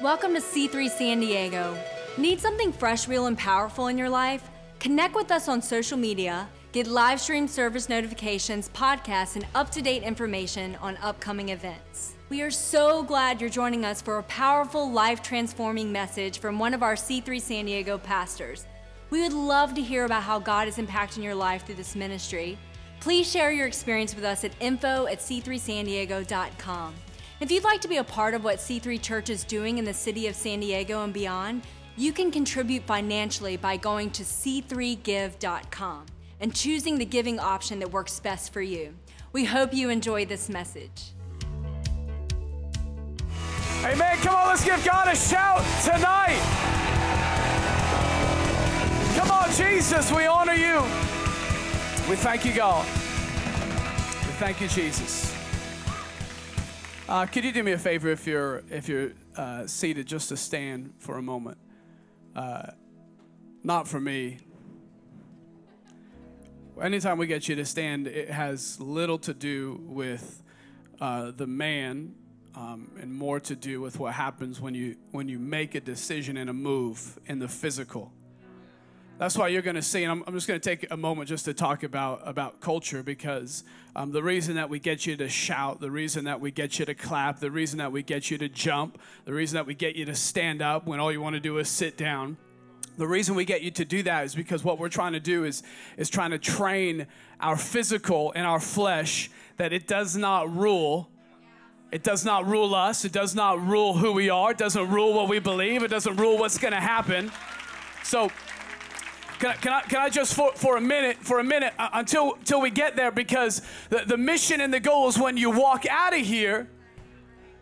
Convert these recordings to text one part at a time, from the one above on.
Welcome to C3 San Diego. Need something fresh, real, and powerful in your life? Connect with us on social media, get live stream service notifications, podcasts, and up to date information on upcoming events. We are so glad you're joining us for a powerful, life transforming message from one of our C3 San Diego pastors. We would love to hear about how God is impacting your life through this ministry. Please share your experience with us at info at c3sandiego.com. If you'd like to be a part of what C3 Church is doing in the city of San Diego and beyond, you can contribute financially by going to c3give.com and choosing the giving option that works best for you. We hope you enjoy this message. Amen. Come on, let's give God a shout tonight. Come on, Jesus, we honor you. We thank you, God. We thank you, Jesus. Uh, could you do me a favor if you're if you're uh, seated, just to stand for a moment? Uh, not for me. Anytime we get you to stand, it has little to do with uh, the man um, and more to do with what happens when you when you make a decision and a move in the physical. That's why you're going to see, and I'm, I'm just going to take a moment just to talk about, about culture because um, the reason that we get you to shout, the reason that we get you to clap, the reason that we get you to jump, the reason that we get you to stand up when all you want to do is sit down, the reason we get you to do that is because what we're trying to do is, is trying to train our physical and our flesh that it does not rule. It does not rule us. It does not rule who we are. It doesn't rule what we believe. It doesn't rule what's going to happen. So, can I, can I, can I just for, for a minute, for a minute, uh, until, until we get there, because the, the mission and the goal is when you walk out of here,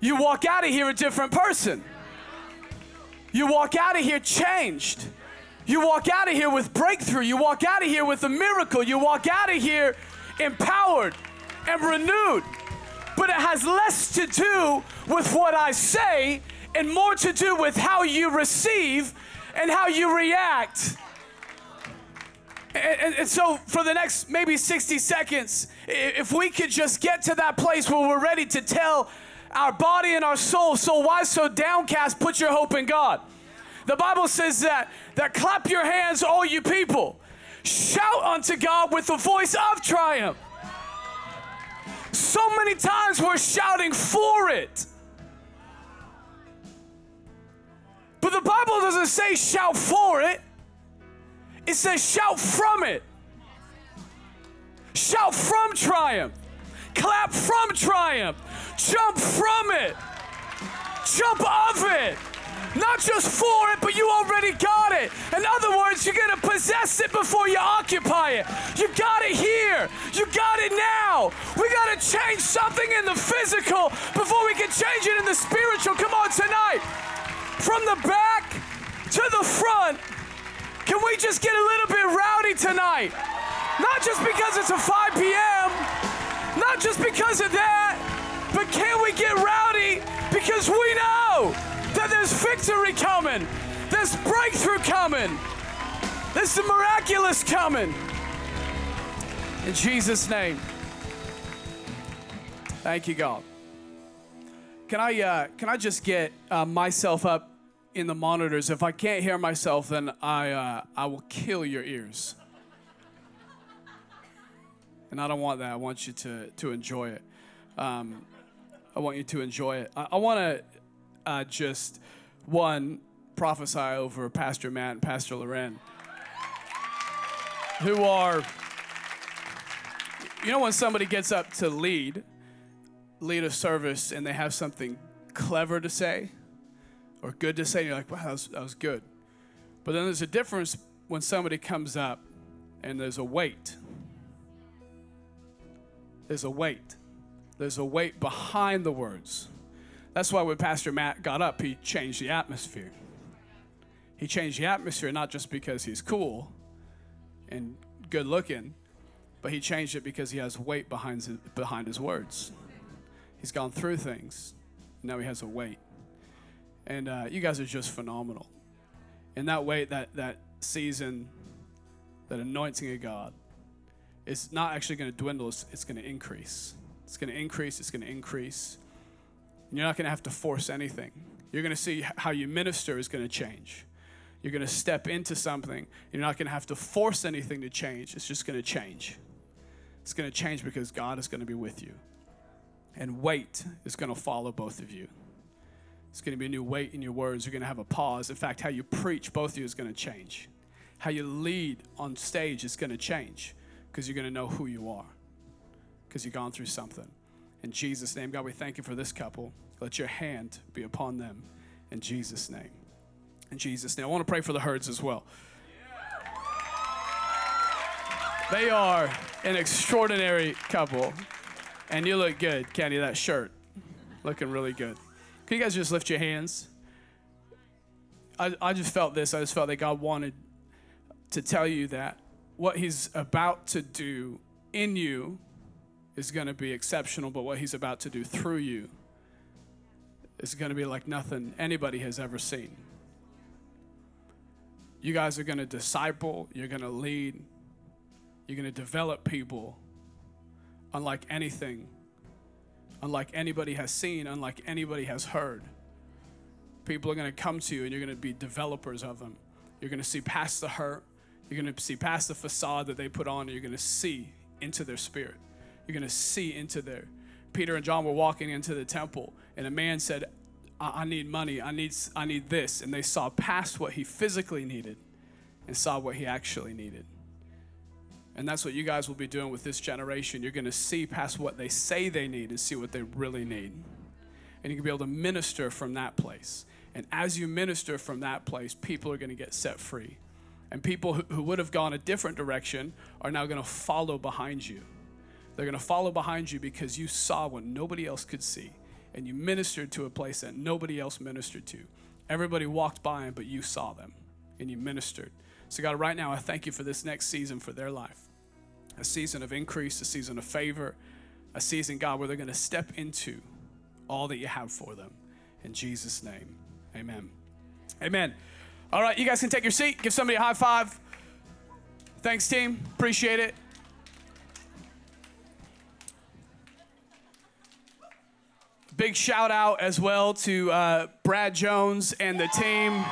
you walk out of here a different person. You walk out of here changed. You walk out of here with breakthrough. You walk out of here with a miracle. You walk out of here empowered and renewed. But it has less to do with what I say and more to do with how you receive and how you react and, and, so, for the next maybe 60 seconds, if we could just get to that place where we're ready to tell our body and our soul, so why so downcast? Put your hope in God. The Bible says that, that clap your hands, all you people. Shout unto God with the voice of triumph. So many times we're shouting for it. But the Bible doesn't say shout for it. It says, shout from it. Shout from triumph. Clap from triumph. Jump from it. Jump of it. Not just for it, but you already got it. In other words, you're going to possess it before you occupy it. You got it here. You got it now. We got to change something in the physical before we can change it in the spiritual. Come on, tonight. From the back to the front, can we just get a little bit rowdy tonight? Not just because it's a 5 p.m., not just because of that, but can we get rowdy because we know that there's victory coming, there's breakthrough coming, there's the miraculous coming. In Jesus' name. Thank you, God. Can I, uh, can I just get uh, myself up in the monitors. If I can't hear myself, then I, uh, I will kill your ears. And I don't want that. I want you to, to enjoy it. Um, I want you to enjoy it. I, I want to uh, just, one, prophesy over Pastor Matt and Pastor Loren, who are, you know, when somebody gets up to lead, lead a service, and they have something clever to say? Or good to say, and you're like, wow, that was, that was good. But then there's a difference when somebody comes up and there's a weight. There's a weight. There's a weight behind the words. That's why when Pastor Matt got up, he changed the atmosphere. He changed the atmosphere not just because he's cool and good looking, but he changed it because he has weight behind his, behind his words. He's gone through things. Now he has a weight and uh, you guys are just phenomenal. In that way, that that season, that anointing of God, is not actually going to dwindle. It's, it's going to increase. It's going to increase. It's going to increase. And you're not going to have to force anything. You're going to see how you minister is going to change. You're going to step into something. You're not going to have to force anything to change. It's just going to change. It's going to change because God is going to be with you. And weight is going to follow both of you. It's going to be a new weight in your words. You're going to have a pause. In fact, how you preach, both of you, is going to change. How you lead on stage is going to change because you're going to know who you are because you've gone through something. In Jesus' name, God, we thank you for this couple. Let your hand be upon them in Jesus' name. In Jesus' name. I want to pray for the herds as well. They are an extraordinary couple. And you look good, Kenny, that shirt. Looking really good. Can you guys just lift your hands? I, I just felt this. I just felt that God wanted to tell you that what He's about to do in you is going to be exceptional, but what He's about to do through you is going to be like nothing anybody has ever seen. You guys are going to disciple, you're going to lead, you're going to develop people unlike anything, unlike anybody has seen, unlike anybody has heard. People are going to come to you and you're going to be developers of them. You're going to see past the hurt, you're going to see past the facade that they put on, and you're going to see into their spirit. You're going to see into their. Peter and John were walking into the temple, and a man said, I, I need money. I need, I need this. And they saw past what he physically needed and saw what he actually needed. And that's what you guys will be doing with this generation. You're going to see past what they say they need and see what they really need. And you can be able to minister from that place. And as you minister from that place, people are going to get set free. And people who, would have gone a different direction are now going to follow behind you. They're going to follow behind you because you saw what nobody else could see and you ministered to a place that nobody else ministered to. Everybody walked by but you saw them and you ministered. So, God, right now, I thank you for this next season for their life a season of increase, a season of favor, a season, God, where they're going to step into all that you have for them. In Jesus' name, amen. Amen. All right, you guys can take your seat. Give somebody a high five. Thanks, team. Appreciate it. Big shout out as well to uh, Brad Jones and the team.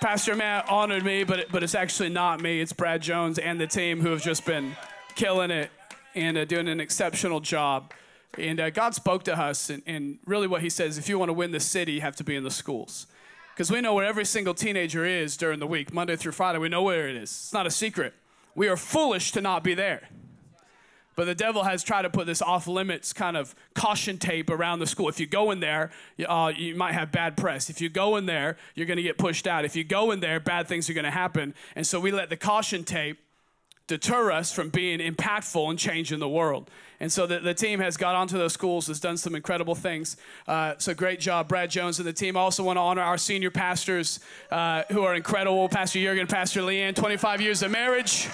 Pastor Matt honored me, but, but it's actually not me. It's Brad Jones and the team who have just been killing it and uh, doing an exceptional job. And uh, God spoke to us, and, and really what He says if you want to win the city, you have to be in the schools. Because we know where every single teenager is during the week, Monday through Friday. We know where it is. It's not a secret. We are foolish to not be there. But the devil has tried to put this off limits kind of caution tape around the school. If you go in there, uh, you might have bad press. If you go in there, you're going to get pushed out. If you go in there, bad things are going to happen. And so we let the caution tape deter us from being impactful and changing the world. And so the, the team has got onto those schools, has done some incredible things. Uh, so great job, Brad Jones and the team. I also want to honor our senior pastors uh, who are incredible Pastor Jurgen, Pastor Leanne, 25 years of marriage.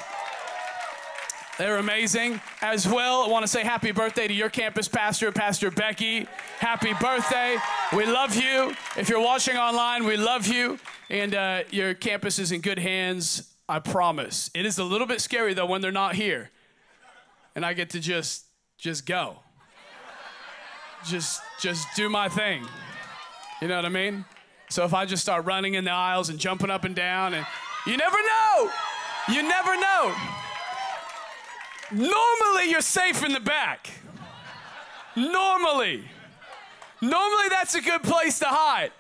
They're amazing. As well, I want to say happy birthday to your campus pastor, Pastor Becky. Happy birthday. We love you. If you're watching online, we love you. And uh, your campus is in good hands, I promise. It is a little bit scary, though, when they're not here. And I get to just, just go. Just, just do my thing. You know what I mean? So if I just start running in the aisles and jumping up and down, and you never know. You never know. Normally, you're safe in the back. Normally. Normally, that's a good place to hide.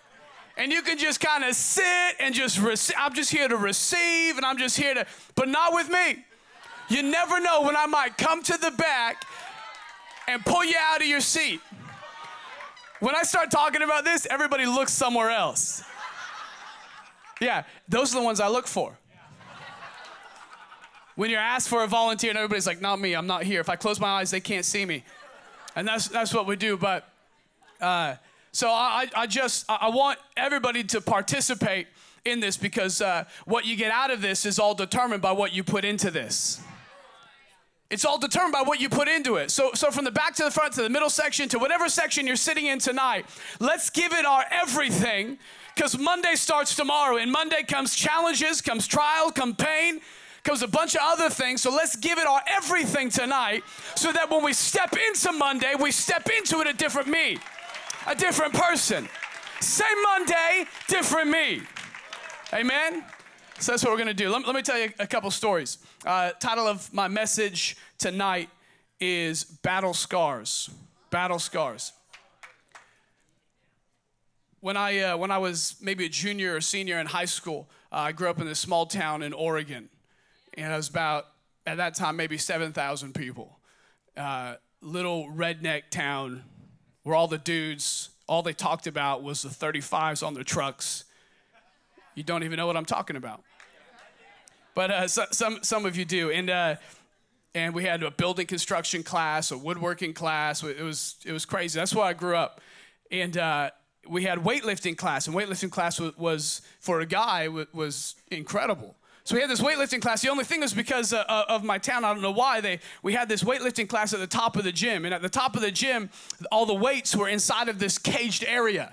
And you can just kind of sit and just receive. I'm just here to receive, and I'm just here to, but not with me. You never know when I might come to the back and pull you out of your seat. When I start talking about this, everybody looks somewhere else. Yeah, those are the ones I look for. When you're asked for a volunteer and everybody's like, not me, I'm not here. If I close my eyes, they can't see me. And that's, that's what we do. But uh, so I, I just, I want everybody to participate in this because uh, what you get out of this is all determined by what you put into this. It's all determined by what you put into it. So, so from the back to the front to the middle section to whatever section you're sitting in tonight, let's give it our everything because Monday starts tomorrow. And Monday comes challenges, comes trial, come pain, comes a bunch of other things. So let's give it our everything tonight so that when we step into Monday, we step into it a different me, a different person. Same Monday, different me. Amen? So that's what we're going to do. Let, let, me tell you a couple stories. Uh, title of my message tonight is Battle Scars. Battle Scars. When I, uh, when I was maybe a junior or senior in high school, uh, I grew up in this small town in Oregon. And it was about, at that time, maybe 7,000 people. Uh, little redneck town where all the dudes, all they talked about was the 35s on their trucks. You don't even know what I'm talking about. But uh, so, some, some of you do. And, uh, and we had a building construction class, a woodworking class. It was, it was crazy. That's where I grew up. And uh, we had weightlifting class, and weightlifting class was, was for a guy, was incredible. So we had this weightlifting class. The only thing was because uh, uh, of my town. I don't know why they. We had this weightlifting class at the top of the gym, and at the top of the gym, all the weights were inside of this caged area.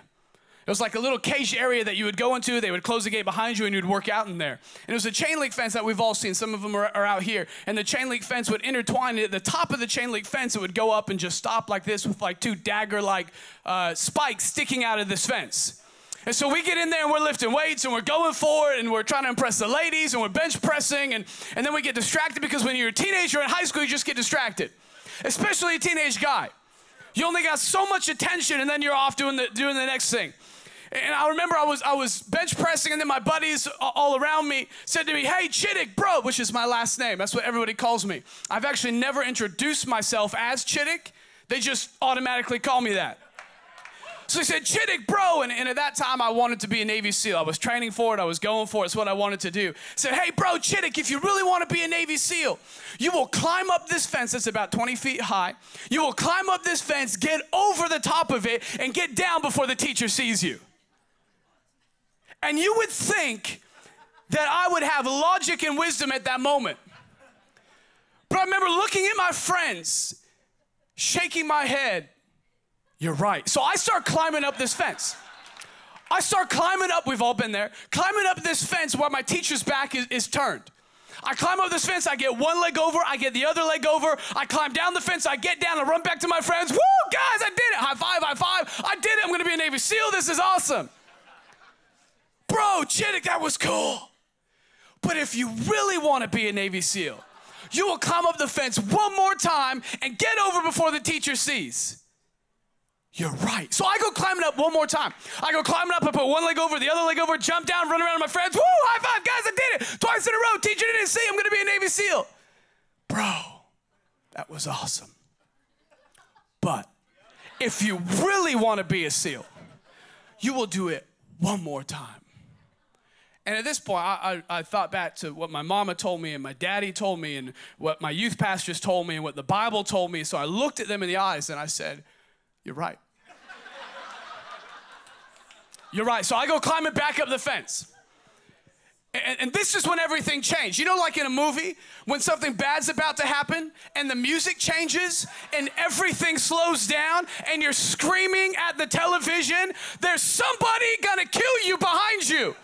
It was like a little caged area that you would go into. They would close the gate behind you and you'd work out in there. And it was a chain link fence that we've all seen. Some of them are, are, out here. And the chain link fence would intertwine. At the top of the chain link fence, it would go up and just stop like this with like two dagger like uh, spikes sticking out of this fence. And so we get in there and we're lifting weights and we're going for it and we're trying to impress the ladies and we're bench pressing. And, and then we get distracted because when you're a teenager in high school, you just get distracted, especially a teenage guy. You only got so much attention and then you're off doing the, doing the next thing. And I remember I was I was bench pressing, and then my buddies all around me said to me, "Hey, Chittick, bro," which is my last name. That's what everybody calls me. I've actually never introduced myself as Chittick. They just automatically call me that. So he said, Chittick, bro. And, and, at that time, I wanted to be a Navy SEAL. I was training for it. I was going for it. It's what I wanted to do. said, hey, bro, Chittick, if you really want to be a Navy SEAL, you will climb up this fence that's about 20 feet high. You will climb up this fence, get over the top of it, and get down before the teacher sees you. And you would think that I would have logic and wisdom at that moment. But I remember looking at my friends, shaking my head. You're right. So I start climbing up this fence. I start climbing up, we've all been there, climbing up this fence while my teacher's back is, is turned. I climb up this fence, I get one leg over, I get the other leg over, I climb down the fence, I get down, I run back to my friends. Woo, guys, I did it. High five, high five. I did it. I'm gonna be a Navy SEAL. This is awesome. Bro, Chittick, that was cool. But if you really want to be a Navy SEAL, you will climb up the fence one more time and get over before the teacher sees. You're right. So I go climbing up one more time. I go climbing up, I put one leg over, the other leg over, jump down, run around my friends. Woo, high five, guys, I did it. Twice in a row. Teacher didn't see, I'm going to be a Navy SEAL. Bro, that was awesome. But if you really want to be a SEAL, you will do it one more time. And at this point, I, I, I, thought back to what my mama told me and my daddy told me and what my youth pastors told me and what the Bible told me. So I looked at them in the eyes and I said, You're right. You're right. So I go climbing back up the fence. And, and, this is when everything changed. You know, like in a movie, when something bad's about to happen and the music changes and everything slows down and you're screaming at the television, there's somebody gonna kill you behind you.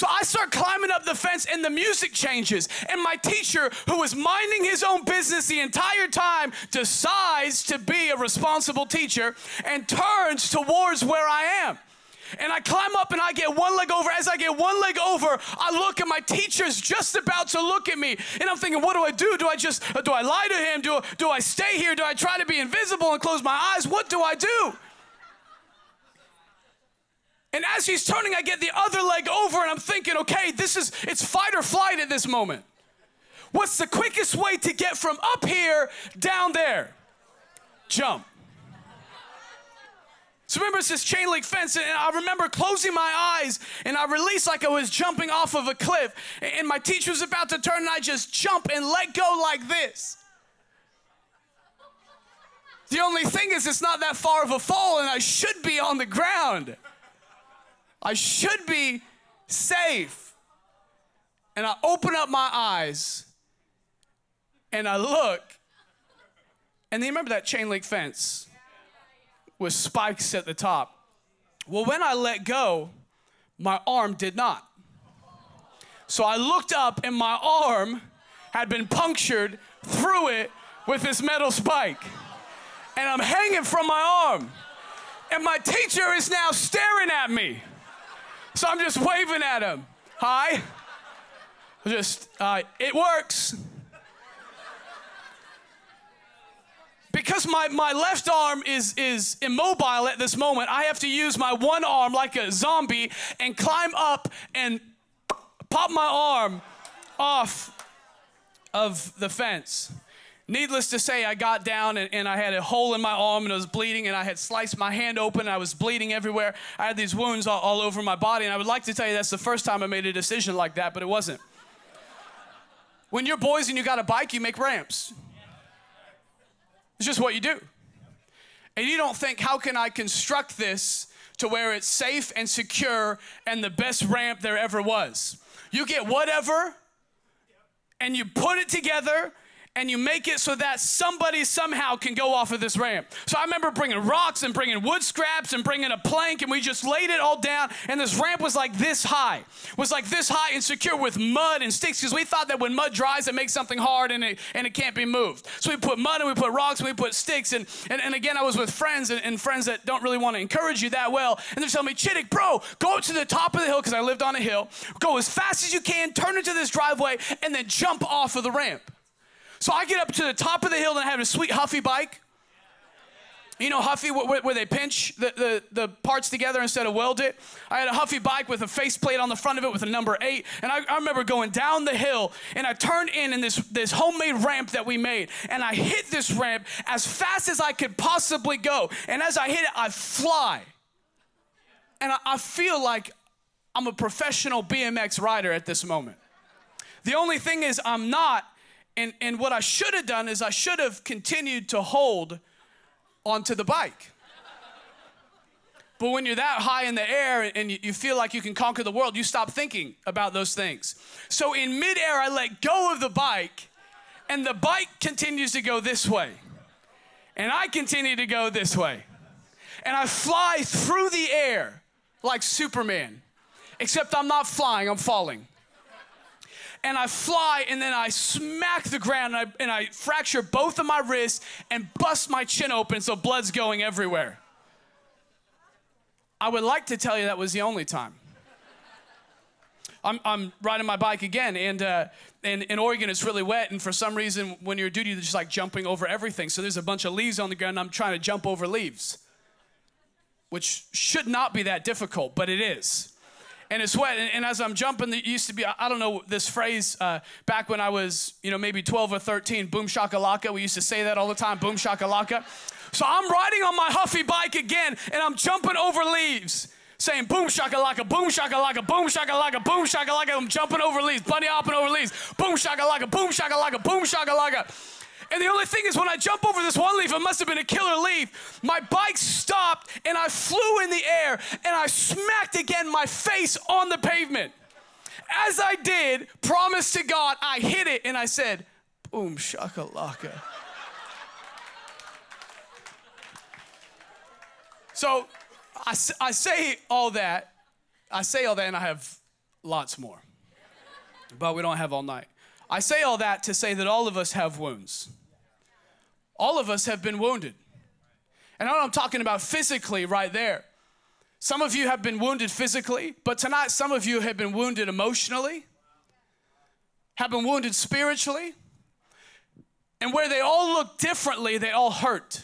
So I start climbing up the fence and the music changes. And my teacher, who was minding his own business the entire time, decides to be a responsible teacher and turns towards where I am. And I climb up and I get one leg over. As I get one leg over, I look and my teacher's just about to look at me. And I'm thinking, what do I do? Do I just, do I lie to him? Do, do I stay here? Do I try to be invisible and close my eyes? What do I do? And as he's turning, I get the other leg over, and I'm thinking, okay, this is, it's fight or flight at this moment. What's the quickest way to get from up here down there? Jump. So remember, it's this chain link fence, and I remember closing my eyes, and I released like I was jumping off of a cliff, and my teacher was about to turn, and I just jump and let go like this. The only thing is, it's not that far of a fall, and I should be on the ground. I should be safe. And I open up my eyes and I look. And then remember that chain link fence with spikes at the top. Well, when I let go, my arm did not. So I looked up and my arm had been punctured through it with this metal spike. And I'm hanging from my arm. And my teacher is now staring at me. So I'm just waving at him. Hi. Just, uh, it works. because my, my left arm is, is immobile at this moment, I have to use my one arm like a zombie and climb up and pop my arm off of the fence. Needless to say, I got down and, and, I had a hole in my arm and I was bleeding, and I had sliced my hand open and I was bleeding everywhere. I had these wounds all, all over my body, and I would like to tell you that's the first time I made a decision like that, but it wasn't. When you're boys and you got a bike, you make ramps. It's just what you do. And you don't think, how can I construct this to where it's safe and secure and the best ramp there ever was? You get whatever and you put it together and you make it so that somebody somehow can go off of this ramp. So I remember bringing rocks and bringing wood scraps and bringing a plank, and we just laid it all down. And this ramp was like this high, was like this high and secure with mud and sticks, because we thought that when mud dries, it makes something hard and it, and it can't be moved. So we put mud and we put rocks and we put sticks. And, and, and again, I was with friends and, and friends that don't really want to encourage you that well. And they're telling me, Chittick, bro, go to the top of the hill, because I lived on a hill, go as fast as you can, turn into this driveway, and then jump off of the ramp. So I get up to the top of the hill and I have a sweet Huffy bike. You know Huffy, where, they pinch the, the, the, parts together instead of weld it? I had a Huffy bike with a faceplate on the front of it with a number eight. And I, I, remember going down the hill and I turned in in this, this homemade ramp that we made. And I hit this ramp as fast as I could possibly go. And as I hit it, I fly. And I, I feel like I'm a professional BMX rider at this moment. The only thing is, I'm not and, and what I should have done is I should have continued to hold onto the bike. But when you're that high in the air and you feel like you can conquer the world, you stop thinking about those things. So in midair, I let go of the bike, and the bike continues to go this way. And I continue to go this way. And I fly through the air like Superman, except I'm not flying, I'm falling and I fly and then I smack the ground and I, and I fracture both of my wrists and bust my chin open so blood's going everywhere. I would like to tell you that was the only time. I'm, I'm riding my bike again, and, uh, and in Oregon it's really wet, and for some reason, when you're duty, you're just like jumping over everything. So there's a bunch of leaves on the ground, and I'm trying to jump over leaves, which should not be that difficult, but it is and it's wet. And, and, as I'm jumping, there used to be, I don't know this phrase uh, back when I was, you know, maybe 12 or 13, boom shakalaka. We used to say that all the time, boom shakalaka. So I'm riding on my Huffy bike again, and I'm jumping over leaves. Saying boom shakalaka, boom shakalaka, boom shakalaka, boom shakalaka. I'm jumping over leaves, bunny hopping over leaves. Boom shakalaka, boom shakalaka, boom shakalaka. And the only thing is, when I jump over this one leaf, it must have been a killer leaf. My bike stopped and I flew in the air and I smacked again my face on the pavement. As I did, promise to God, I hit it and I said, boom, shakalaka. so I, I say all that. I say all that and I have lots more. But we don't have all night. I say all that to say that all of us have wounds. All of us have been wounded. And I'm talking about physically right there. Some of you have been wounded physically, but tonight some of you have been wounded emotionally, have been wounded spiritually. And where they all look differently, they all hurt.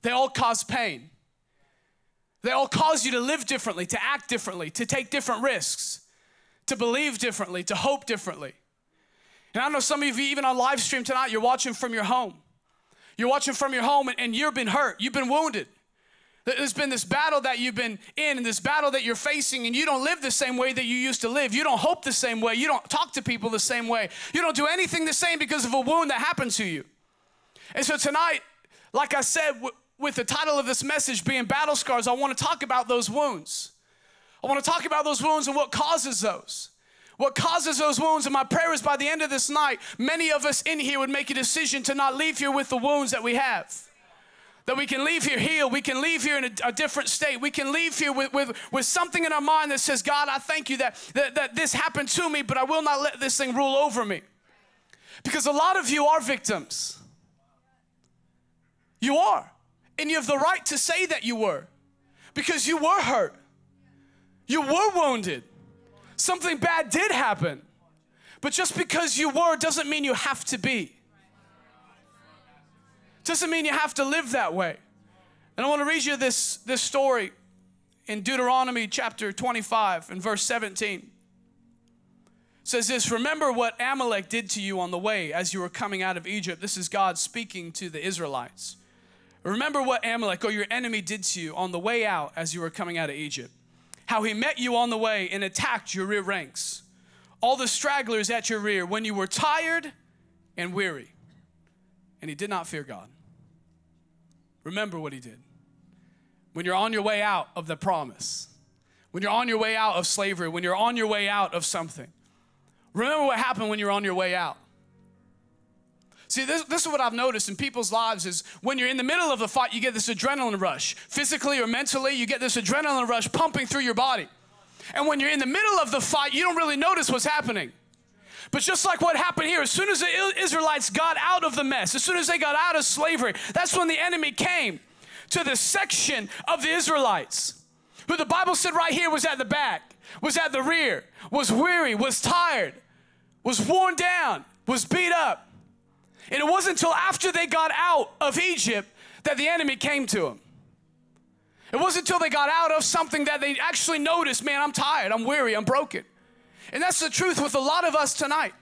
They all cause pain. They all cause you to live differently, to act differently, to take different risks, to believe differently, to hope differently. And I know some of you, even on live stream tonight, you're watching from your home. You're watching from your home and, and you've been hurt, you've been wounded. There's been this battle that you've been in and this battle that you're facing, and you don't live the same way that you used to live. You don't hope the same way. You don't talk to people the same way. You don't do anything the same because of a wound that happened to you. And so tonight, like I said, w- with the title of this message being Battle Scars, I want to talk about those wounds. I want to talk about those wounds and what causes those. What causes those wounds, and my prayer is by the end of this night, many of us in here would make a decision to not leave here with the wounds that we have. That we can leave here healed. We can leave here in a, a, different state. We can leave here with, with, with something in our mind that says, God, I thank you that, that, that this happened to me, but I will not let this thing rule over me. Because a lot of you are victims. You are. And you have the right to say that you were. Because you were hurt. You were wounded. Something bad did happen. But just because you were doesn't mean you have to be. Doesn't mean you have to live that way. And I want to read you this, this story in Deuteronomy chapter 25 and verse 17. It says this Remember what Amalek did to you on the way as you were coming out of Egypt. This is God speaking to the Israelites. Remember what Amalek or your enemy did to you on the way out as you were coming out of Egypt. How he met you on the way and attacked your rear ranks. All the stragglers at your rear when you were tired and weary. And he did not fear God. Remember what he did. When you're on your way out of the promise, when you're on your way out of slavery, when you're on your way out of something, remember what happened when you're on your way out. See, this, this is what I've noticed in people's lives is when you're in the middle of the fight, you get this adrenaline rush. Physically or mentally, you get this adrenaline rush pumping through your body. And when you're in the middle of the fight, you don't really notice what's happening. But just like what happened here, as soon as the Israelites got out of the mess, as soon as they got out of slavery, that's when the enemy came to the section of the Israelites who the Bible said right here was at the back, was at the rear, was weary, was tired, was worn down, was beat up. And it wasn't until after they got out of Egypt that the enemy came to them. It wasn't until they got out of something that they actually noticed, man, I'm tired, I'm weary, I'm broken. And that's the truth with a lot of us tonight.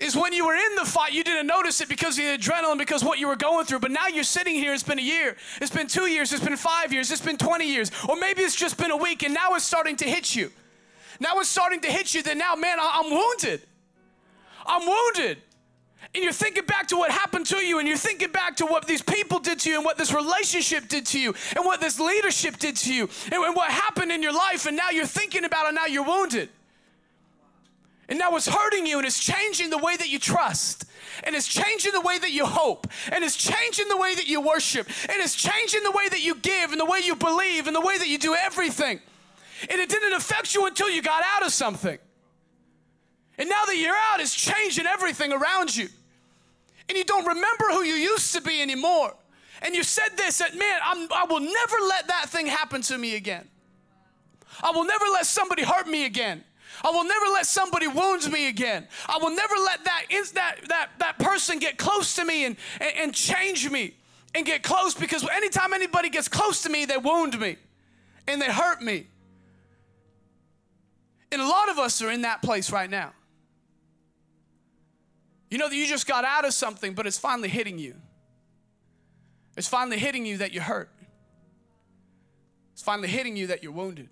Is when you were in the fight, you didn't notice it because of the adrenaline, because what you were going through. But now you're sitting here, it's been a year, it's been two years, it's been five years, it's been 20 years, or maybe it's just been a week, and now it's starting to hit you. Now it's starting to hit you that now, man, I'm wounded. I'm wounded. And you're thinking back to what happened to you, and you're thinking back to what these people did to you, and what this relationship did to you, and what this leadership did to you, and, and what happened in your life, and now you're thinking about it, and now you're wounded. And now it's hurting you and it's changing the way that you trust. And it's changing the way that you hope. And it's changing the way that you worship. And it's changing the way that you give and the way you believe and the way that you do everything. And it didn't affect you until you got out of something. And now that you're out, it's changing everything around you. And you don't remember who you used to be anymore. And you said this that, man, I'm, I will never let that thing happen to me again. I will never let somebody hurt me again. I will never let somebody wound me again. I will never let that, that, that, that person get close to me and, and, and change me and get close because anytime anybody gets close to me, they wound me and they hurt me. And a lot of us are in that place right now. You know that you just got out of something, but it's finally hitting you. It's finally hitting you that you're hurt. It's finally hitting you that you're wounded,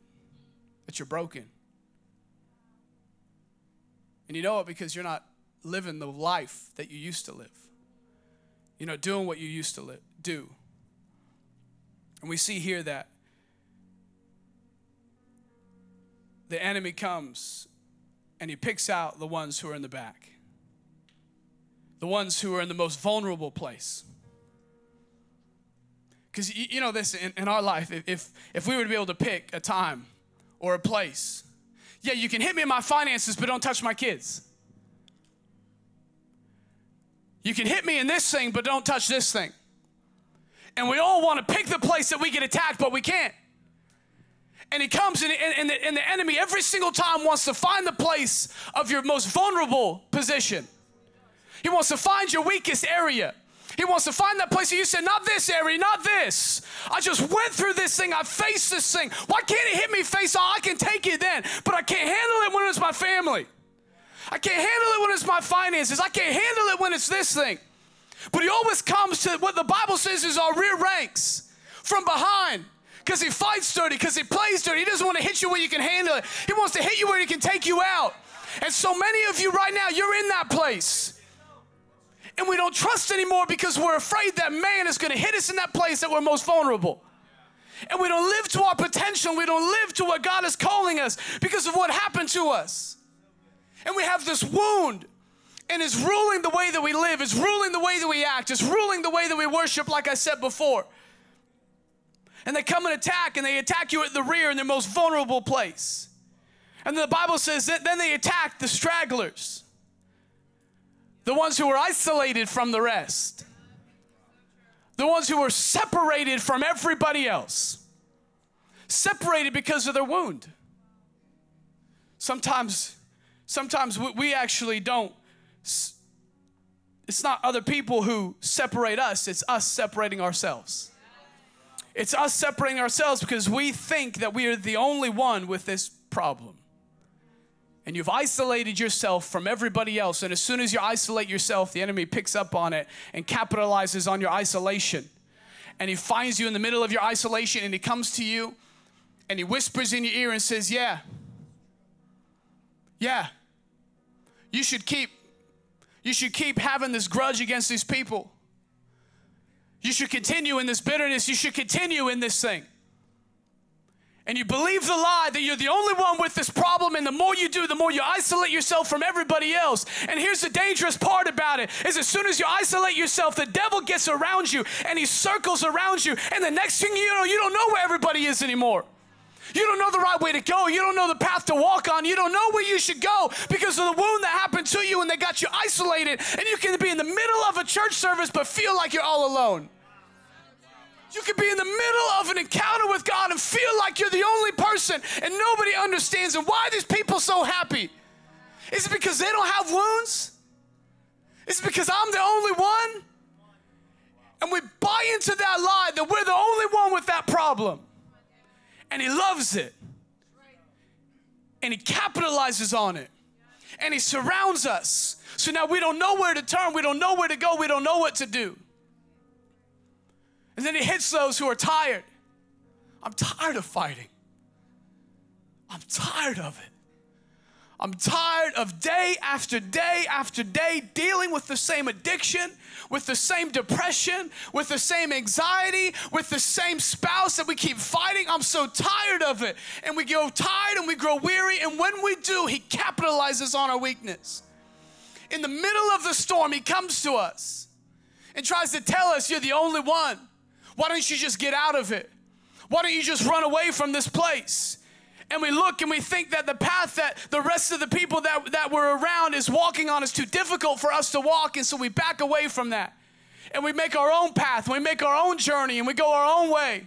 that you're broken. And you know it because you're not living the life that you used to live. You know, doing what you used to live, do. And we see here that the enemy comes and he picks out the ones who are in the back, the ones who are in the most vulnerable place. Because you know this in, in our life, if, if we were to be able to pick a time or a place yeah, you can hit me in my finances, but don't touch my kids. You can hit me in this thing, but don't touch this thing. And we all want to pick the place that we get attacked, but we can't. And he comes, and, and, the, and the enemy every single time wants to find the place of your most vulnerable position. He wants to find your weakest area. He wants to find that place where you said, Not this area, not this. I just went through this thing. I faced this thing. Why can't it hit me face on? I can take it then, but I can't handle it when it's my family. I can't handle it when it's my finances. I can't handle it when it's this thing. But he always comes to what the Bible says is our rear ranks from behind because he fights dirty, because he plays dirty. He doesn't want to hit you where you can handle it, he wants to hit you where he can take you out. And so many of you right now, you're in that place and we don't trust anymore because we're afraid that man is going to hit us in that place that we're most vulnerable. And we don't live to our potential. We don't live to what God is calling us because of what happened to us. And we have this wound and is ruling the way that we live, is ruling the way that we act, is ruling the way that we worship, like I said before. And they come and attack, and they attack you at the rear in their most vulnerable place. And the Bible says that then they attack the stragglers, the ones who were isolated from the rest, the ones who were separated from everybody else, separated because of their wound. Sometimes, sometimes we actually don't. It's not other people who separate us, it's us separating ourselves. It's us separating ourselves because we think that we are the only one with this problem and you've isolated yourself from everybody else. And as soon as you isolate yourself, the enemy picks up on it and capitalizes on your isolation. And he finds you in the middle of your isolation and he comes to you and he whispers in your ear and says, Yeah, yeah, you should keep. You should keep having this grudge against these people. You should continue in this bitterness. You should continue in this thing and you believe the lie that you're the only one with this problem and the more you do the more you isolate yourself from everybody else and here's the dangerous part about it is as soon as you isolate yourself the devil gets around you and he circles around you and the next thing you know you don't know where everybody is anymore you don't know the right way to go. You don't know the path to walk on. You don't know where you should go because of the wound that happened to you and they got you isolated. And you can be in the middle of a church service but feel like you're all alone. You could be in the middle of an encounter with God and feel like you're the only person and nobody understands. And why are these people so happy? Is it because they don't have wounds? Is it because I'm the only one? And we buy into that lie that we're the only one with that problem. And he loves it. And he capitalizes on it. And he surrounds us. So now we don't know where to turn, we don't know where to go, we don't know what to do. And then he hits those who are tired. I'm tired of fighting. I'm tired of it. I'm tired of day after day after day dealing with the same addiction, with the same depression, with the same anxiety, with the same spouse that we keep fighting. I'm so tired of it. And we grow tired and we grow weary. And when we do, He capitalizes on our weakness. In the middle of the storm, He comes to us and tries to tell us, You're the only one. Why don't you just get out of it? Why don't you just run away from this place? And we look and we think that the path that the rest of the people that, that we're around is walking on is too difficult for us to walk, and so we back away from that. And we make our own path, we make our own journey, and we go our own way.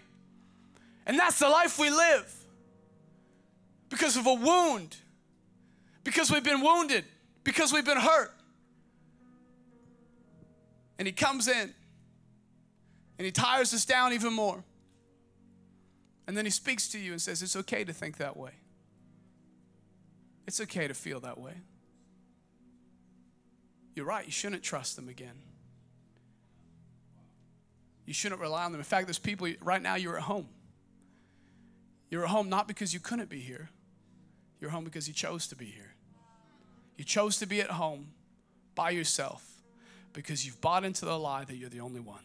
And that's the life we live because of a wound, because we've been wounded, because we've been hurt. And he comes in and he tires us down even more. And then he speaks to you and says, It's okay to think that way. It's okay to feel that way. You're right, you shouldn't trust them again. You shouldn't rely on them. In fact, there's people right now, you're at home. You're at home not because you couldn't be here, you're home because you chose to be here. You chose to be at home by yourself because you've bought into the lie that you're the only one.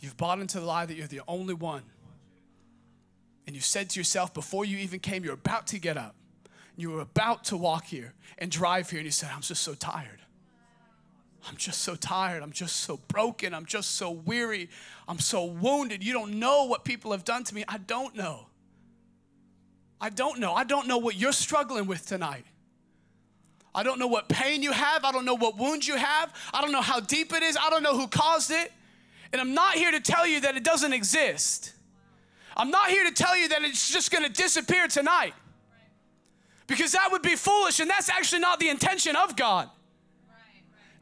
You've bought into the lie that you're the only one. And you said to yourself before you even came, you're about to get up. You were about to walk here and drive here, and you said, I'm just so tired. I'm just so tired. I'm just so broken. I'm just so weary. I'm so wounded. You don't know what people have done to me. I don't know. I don't know. I don't know what you're struggling with tonight. I don't know what pain you have. I don't know what wounds you have. I don't know how deep it is. I don't know who caused it. And I'm not here to tell you that it doesn't exist. I'm not here to tell you that it's just going to disappear tonight. Because that would be foolish, and that's actually not the intention of God.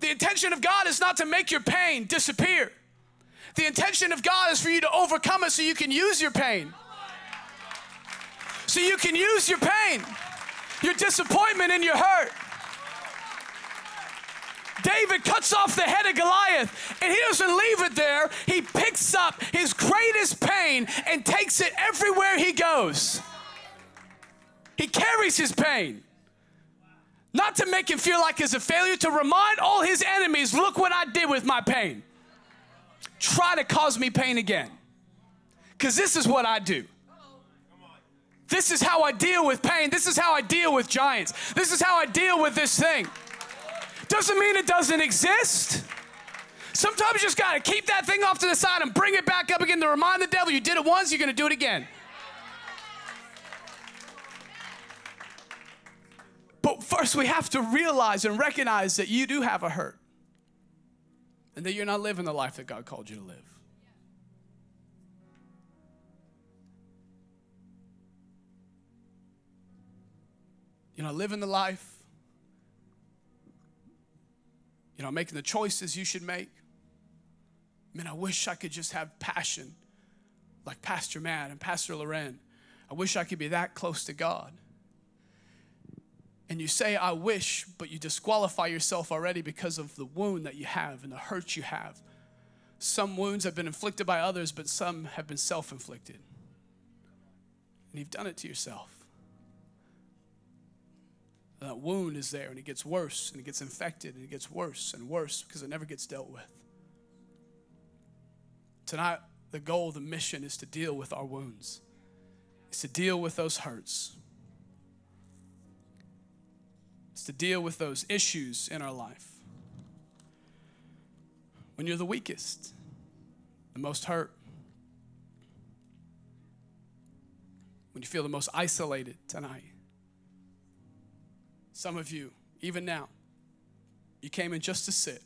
The intention of God is not to make your pain disappear. The intention of God is for you to overcome it so you can use your pain. So you can use your pain, your disappointment, and your hurt David cuts off the head of Goliath and he doesn't leave it there. He picks up his greatest pain and takes it everywhere he goes. He carries his pain. Not to make him feel like he's a failure, to remind all his enemies look what I did with my pain. Try to cause me pain again. Because this is what I do. This is how I deal with pain. This is how I deal with giants. This is how I deal with this thing Doesn't mean it doesn't exist. Sometimes you just got to keep that thing off to the side and bring it back up again to remind the devil you did it once, you're to do it again. But first, we have to realize and recognize that you do have a hurt and that you're not living the life that God called you to live. You're not living the life. You're not making the choices you should make. Man, I wish I could just have passion like Pastor Matt and Pastor Loren. I wish I could be that close to God and you say, I wish, but you disqualify yourself already because of the wound that you have and the hurt you have. Some wounds have been inflicted by others, but some have been self inflicted. And you've done it to yourself. That wound is there and it gets worse and it gets infected and it gets worse and worse because it never gets dealt with. Tonight, the goal, the mission is to deal with our wounds, it's to deal with those hurts it's to deal with those issues in our life. When you're the weakest, the most hurt, when you feel the most isolated tonight. Some of you, even now, you came in just to sit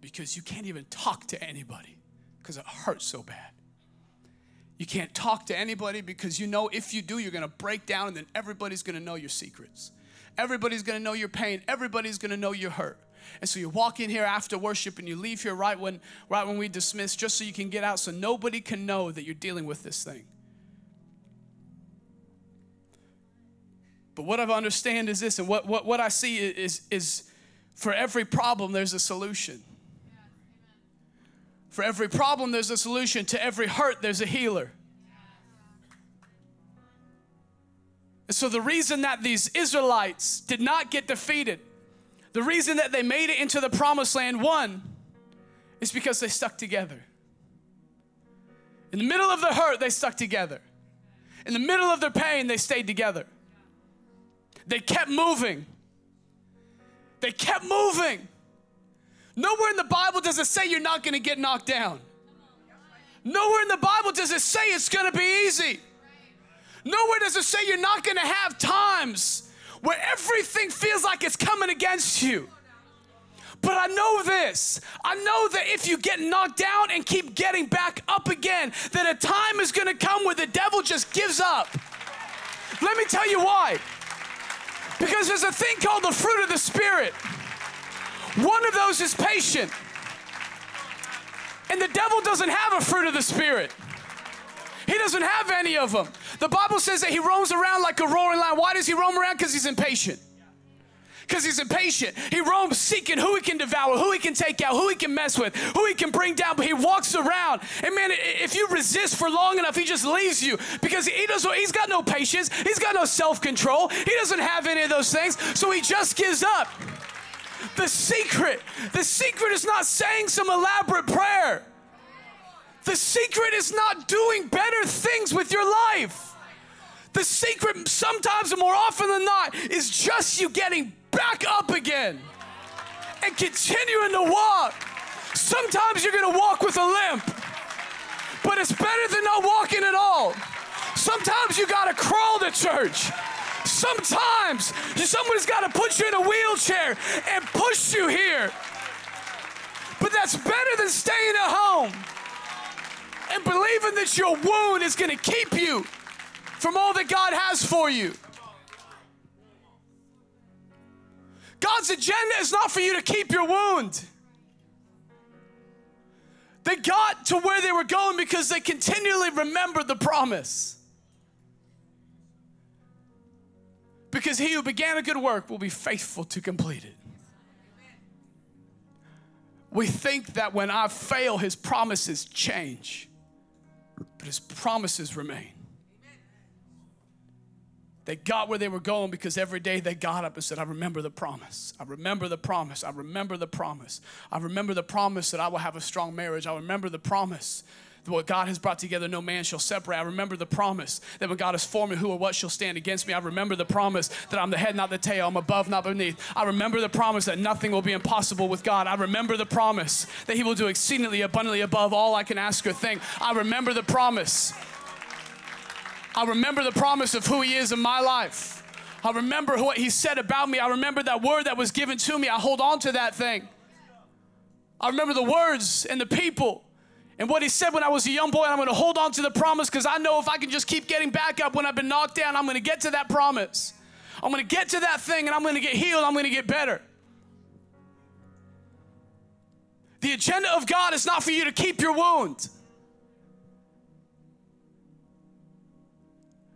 because you can't even talk to anybody because it hurts so bad. You can't talk to anybody because you know if you do, you're going to break down and then everybody's going to know your secrets. Everybody's gonna know your pain. Everybody's gonna know your hurt. And so you walk in here after worship and you leave here right when right when we dismiss just so you can get out so nobody can know that you're dealing with this thing. But what I understand is this, and what, what, what I see is, is for every problem, there's a solution. For every problem, there's a solution. To every hurt, there's a healer. And so the reason that these Israelites did not get defeated, the reason that they made it into the promised land, one, is because they stuck together. In the middle of the hurt, they stuck together. In the middle of their pain, they stayed together. They kept moving. They kept moving. Nowhere in the Bible does it say you're not going to get knocked down. Nowhere in the Bible does it say it's going to be easy. Nowhere does it say you're not going to have times where everything feels like it's coming against you. But I know this. I know that if you get knocked down and keep getting back up again, that a time is going to come where the devil just gives up. Let me tell you why. Because there's a thing called the fruit of the Spirit. One of those is patient. And the devil doesn't have a fruit of the Spirit. He doesn't have any of them. The Bible says that he roams around like a roaring lion. Why does he roam around? Because he's impatient. Because he's impatient. He roams seeking who he can devour, who he can take out, who he can mess with, who he can bring down. But he walks around. And man, if you resist for long enough, he just leaves you because he doesn't, he's got no patience, he's got no self-control, he doesn't have any of those things, so he just gives up. The secret, the secret is not saying some elaborate prayer. The secret is not doing better things with your life. The secret, sometimes and more often than not, is just you getting back up again and continuing to walk. Sometimes you're gonna walk with a limp, but it's better than not walking at all. Sometimes you gotta crawl to church. Sometimes somebody's gotta put you in a wheelchair and push you here. But that's better than staying at home and believing that your wound is to keep you from all that God has for you. God's agenda is not for you to keep your wound. They got to where they were going because they continually remembered the promise. Because he who began a good work will be faithful to complete it. We think that when I fail, his promises change but his promises remain. They got where they were going because every day they got up and said, I remember the promise. I remember the promise. I remember the promise. I remember the promise that I will have a strong marriage. I remember the promise that what God has brought together, no man shall separate. I remember the promise that when God has formed me, who or what shall stand against me. I remember the promise that I'm the head, not the tail. I'm above, not beneath. I remember the promise that nothing will be impossible with God. I remember the promise that He will do exceedingly abundantly above all I can ask or think. I remember the promise. I remember the promise of who He is in my life. I remember what He said about me. I remember that word that was given to me. I hold on to that thing. I remember the words and the people and what he said when I was a young boy, And I'm going to hold on to the promise because I know if I can just keep getting back up when I've been knocked down, I'm going to get to that promise. I'm going to get to that thing and I'm going to get healed. I'm going to get better. The agenda of God is not for you to keep your wound,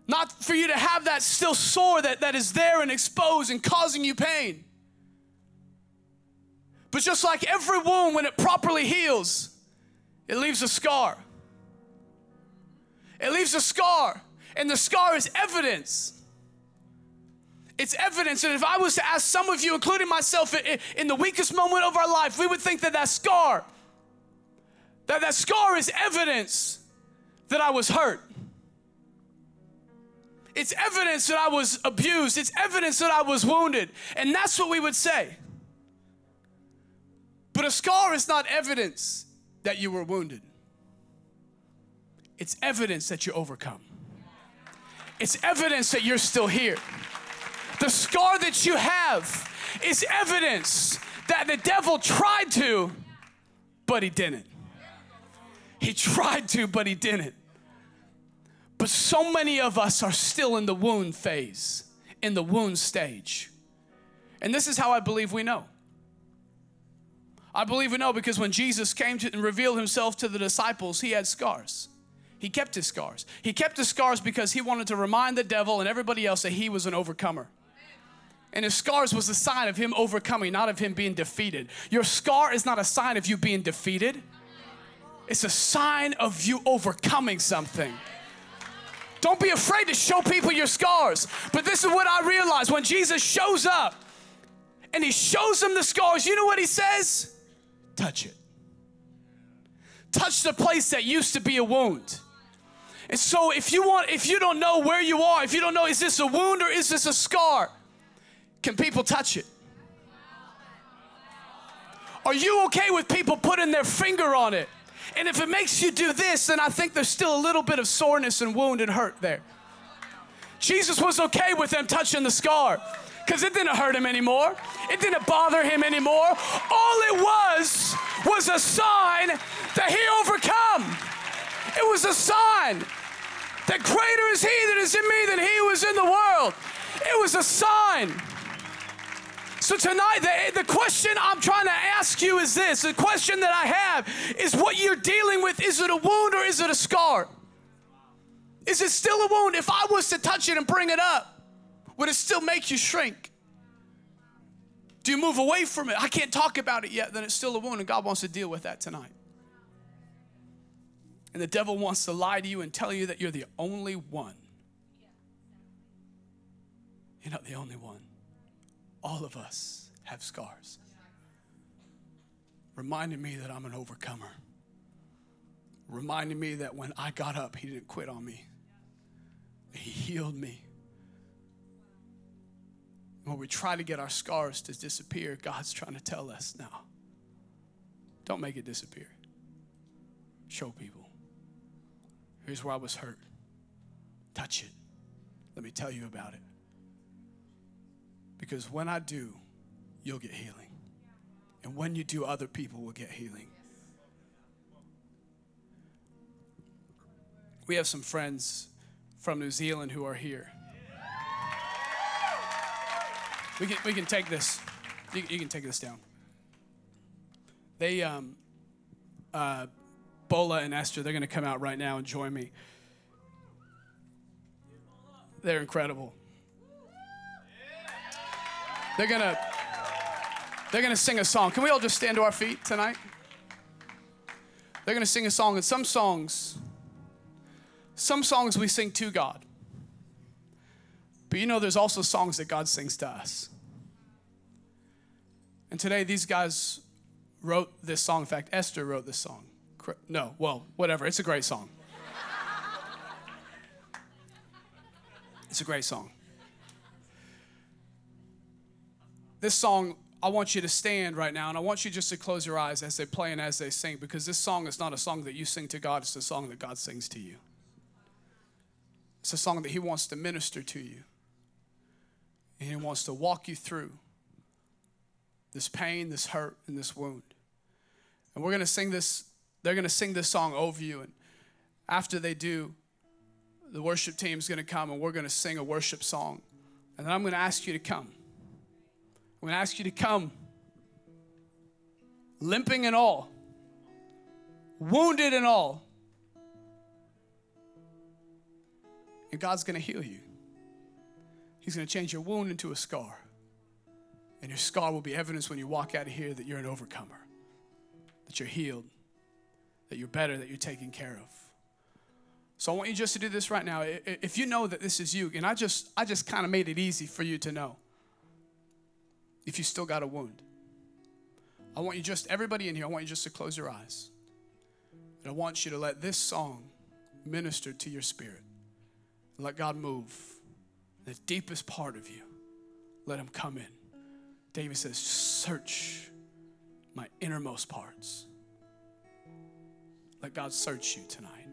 not for you to have that still sore that, that is there and exposed and causing you pain. But just like every wound, when it properly heals, it leaves a scar. It leaves a scar, and the scar is evidence. It's evidence, and if I was to ask some of you, including myself, in the weakest moment of our life, we would think that that scar, that that scar is evidence that I was hurt. It's evidence that I was abused. It's evidence that I was wounded. And that's what we would say. But a scar is not evidence that you were wounded. It's evidence that you overcome. It's evidence that you're still here. The scar that you have is evidence that the devil tried to, but he didn't. He tried to, but he didn't. But so many of us are still in the wound phase, in the wound stage. And this is how I believe we know. I believe we know because when Jesus came to and revealed himself to the disciples, he had scars. He kept his scars. He kept his scars because he wanted to remind the devil and everybody else that he was an overcomer. And his scars was a sign of him overcoming, not of him being defeated. Your scar is not a sign of you being defeated, it's a sign of you overcoming something. Don't be afraid to show people your scars. But this is what I realized when Jesus shows up and he shows them the scars, you know what he says? touch it. Touch the place that used to be a wound. And so if you want if you don't know where you are, if you don't know is this a wound or is this a scar? Can people touch it? Are you okay with people putting their finger on it? And if it makes you do this, then I think there's still a little bit of soreness and wound and hurt there. Jesus was okay with them touching the scar because it didn't hurt him anymore. It didn't bother him anymore. All it was was a sign that he overcome. It was a sign that greater is he that is in me than he was in the world. It was a sign. So tonight, the, the question I'm trying to ask you is this. The question that I have is what you're dealing with, is it a wound or is it a scar? Is it still a wound? If I was to touch it and bring it up, would it still make you shrink? Do you move away from it? I can't talk about it yet, then it's still a wound, and God wants to deal with that tonight. And the devil wants to lie to you and tell you that you're the only one. You're not the only one. All of us have scars. Reminding me that I'm an overcomer. Reminding me that when I got up, He didn't quit on me, He healed me. When we try to get our scars to disappear, God's trying to tell us now. Don't make it disappear. Show people. Here's where I was hurt. Touch it. Let me tell you about it. Because when I do, you'll get healing. And when you do, other people will get healing. We have some friends from New Zealand who are here. We can, we can take this. You, you can take this down. They, um, uh, Bola and Esther, they're going to come out right now and join me. They're incredible. They're to they're to sing a song. Can we all just stand to our feet tonight? They're to sing a song and some songs some songs we sing to God. But you know, there's also songs that God sings to us. And today, these guys wrote this song. In fact, Esther wrote this song. no, well, whatever. It's a great song. It's a great song. This song, I want you to stand right now and I want you just to close your eyes as they play and as they sing because this song is not a song that you sing to God, it's a song that God sings to you. It's a song that He wants to minister to you. And He wants to walk you through this pain, this hurt, and this wound. And we're going to sing this, they're going to sing this song over you. And after they do, the worship team's going to come and we're going to sing a worship song. And then I'm going to ask you to come. I'm going to ask you to come, limping and all, wounded and all. And God's going to heal you. He's going to change your wound into a scar. And your scar will be evidence when you walk out of here that you're an overcomer, that you're healed, that you're better, that you're taken care of. So I want you just to do this right now. If you know that this is you, and I just I just kind of made it easy for you to know. If you still got a wound. I want you just everybody in here, I want you just to close your eyes. And I want you to let this song minister to your spirit. Let God move the deepest part of you. Let him come in. David says, "Search my innermost parts." Let God search you tonight.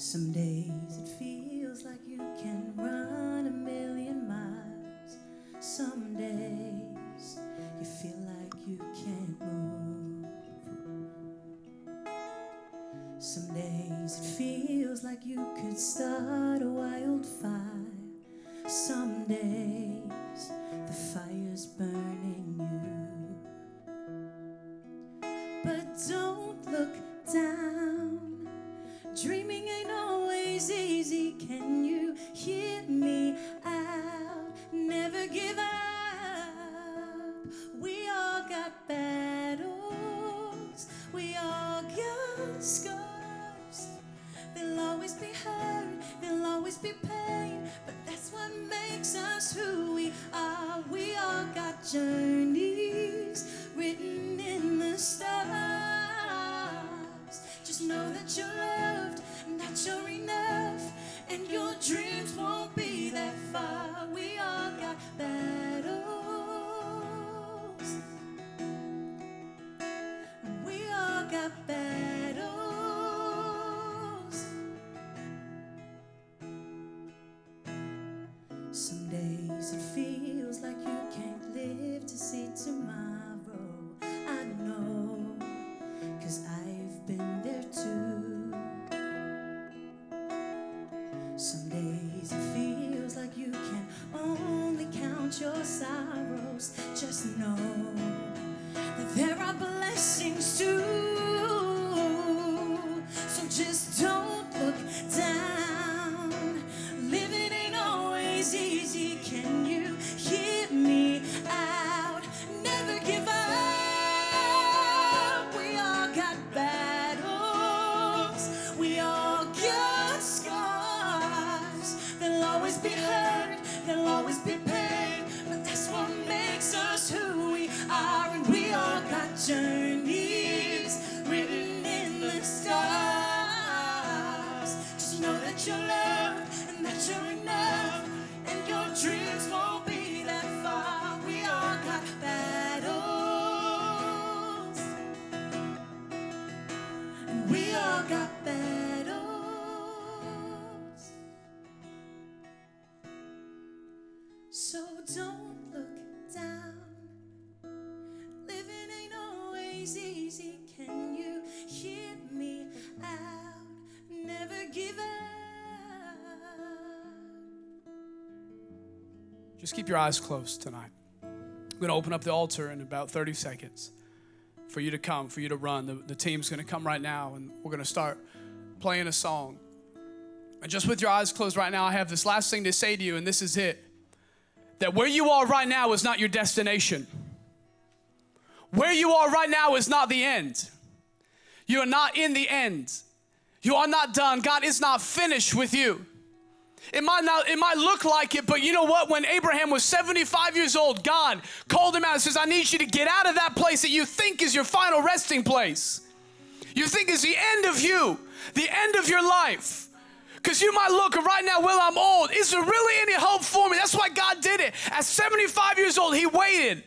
Some days it feels like you can run a million miles. Some days you feel like you can't move. Some days it feels like you could start a wildfire. Some days the fire's Just keep your eyes closed tonight. I'm going to open up the altar in about 30 seconds for you to come, for you to run. The, the team's going to come right now, and we're going to start playing a song. And just with your eyes closed right now, I have this last thing to say to you, and this is it that where you are right now is not your destination. Where you are right now is not the end. You are not in the end. You are not done. God is not finished with you. It might not, it might look like it, but you know what? When Abraham was 75 years old, God called him out and says, I need you to get out of that place that you think is your final resting place. You think is the end of you, the end of your life. Because you might look right now, well, I'm old. Is there really any hope for me? That's why God did it. At 75 years old, He waited.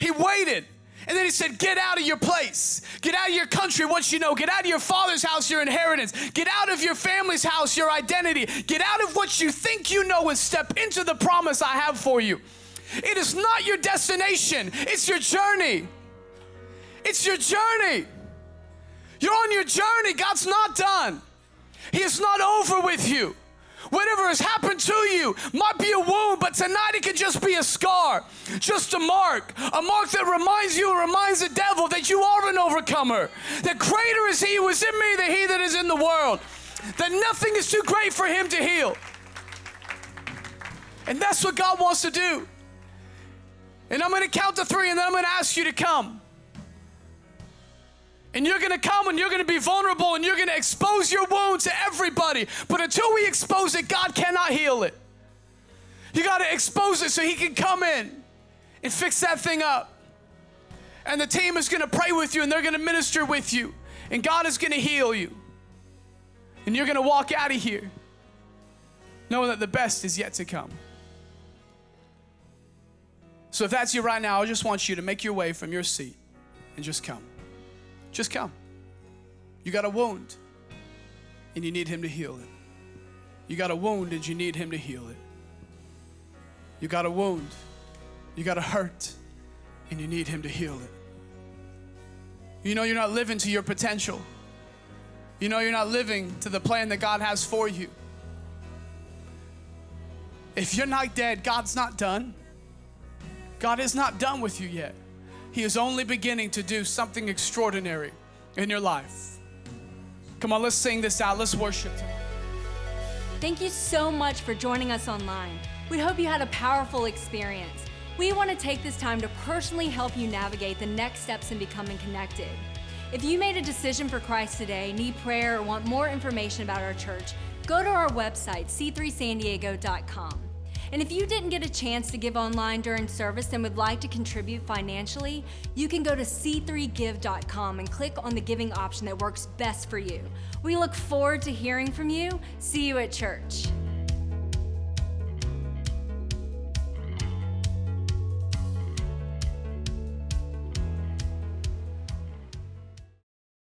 He waited. And then he said, Get out of your place. Get out of your country, what you know. Get out of your father's house, your inheritance. Get out of your family's house, your identity. Get out of what you think you know and step into the promise I have for you. It is not your destination, it's your journey. It's your journey. You're on your journey. God's not done, He is not over with you. Whatever has happened to you might be a wound, but tonight it could just be a scar, just a mark, a mark that reminds you, reminds the devil that you are an overcomer. That greater is he who is in me than he that is in the world. That nothing is too great for him to heal. And that's what God wants to do. And I'm going to count to three, and then I'm going to ask you to come. And you're gonna come and you're gonna be vulnerable and you're gonna expose your wound to everybody. But until we expose it, God cannot heal it. You gotta expose it so He can come in and fix that thing up. And the team is gonna pray with you and they're gonna minister with you. And God is gonna heal you. And you're gonna walk out of here knowing that the best is yet to come. So if that's you right now, I just want you to make your way from your seat and just come. Just come. You got a wound and you need Him to heal it. You got a wound and you need Him to heal it. You got a wound, you got a hurt, and you need Him to heal it. You know you're not living to your potential. You know you're not living to the plan that God has for you. If you're not dead, God's not done. God is not done with you yet. He is only beginning to do something extraordinary in your life. Come on, let's sing this out. Let's worship. Thank you so much for joining us online. We hope you had a powerful experience. We want to take this time to personally help you navigate the next steps in becoming connected. If you made a decision for Christ today, need prayer, or want more information about our church, go to our website, c3sandiego.com. And if you didn't get a chance to give online during service and would like to contribute financially, you can go to c3give.com and click on the giving option that works best for you. We look forward to hearing from you. See you at church.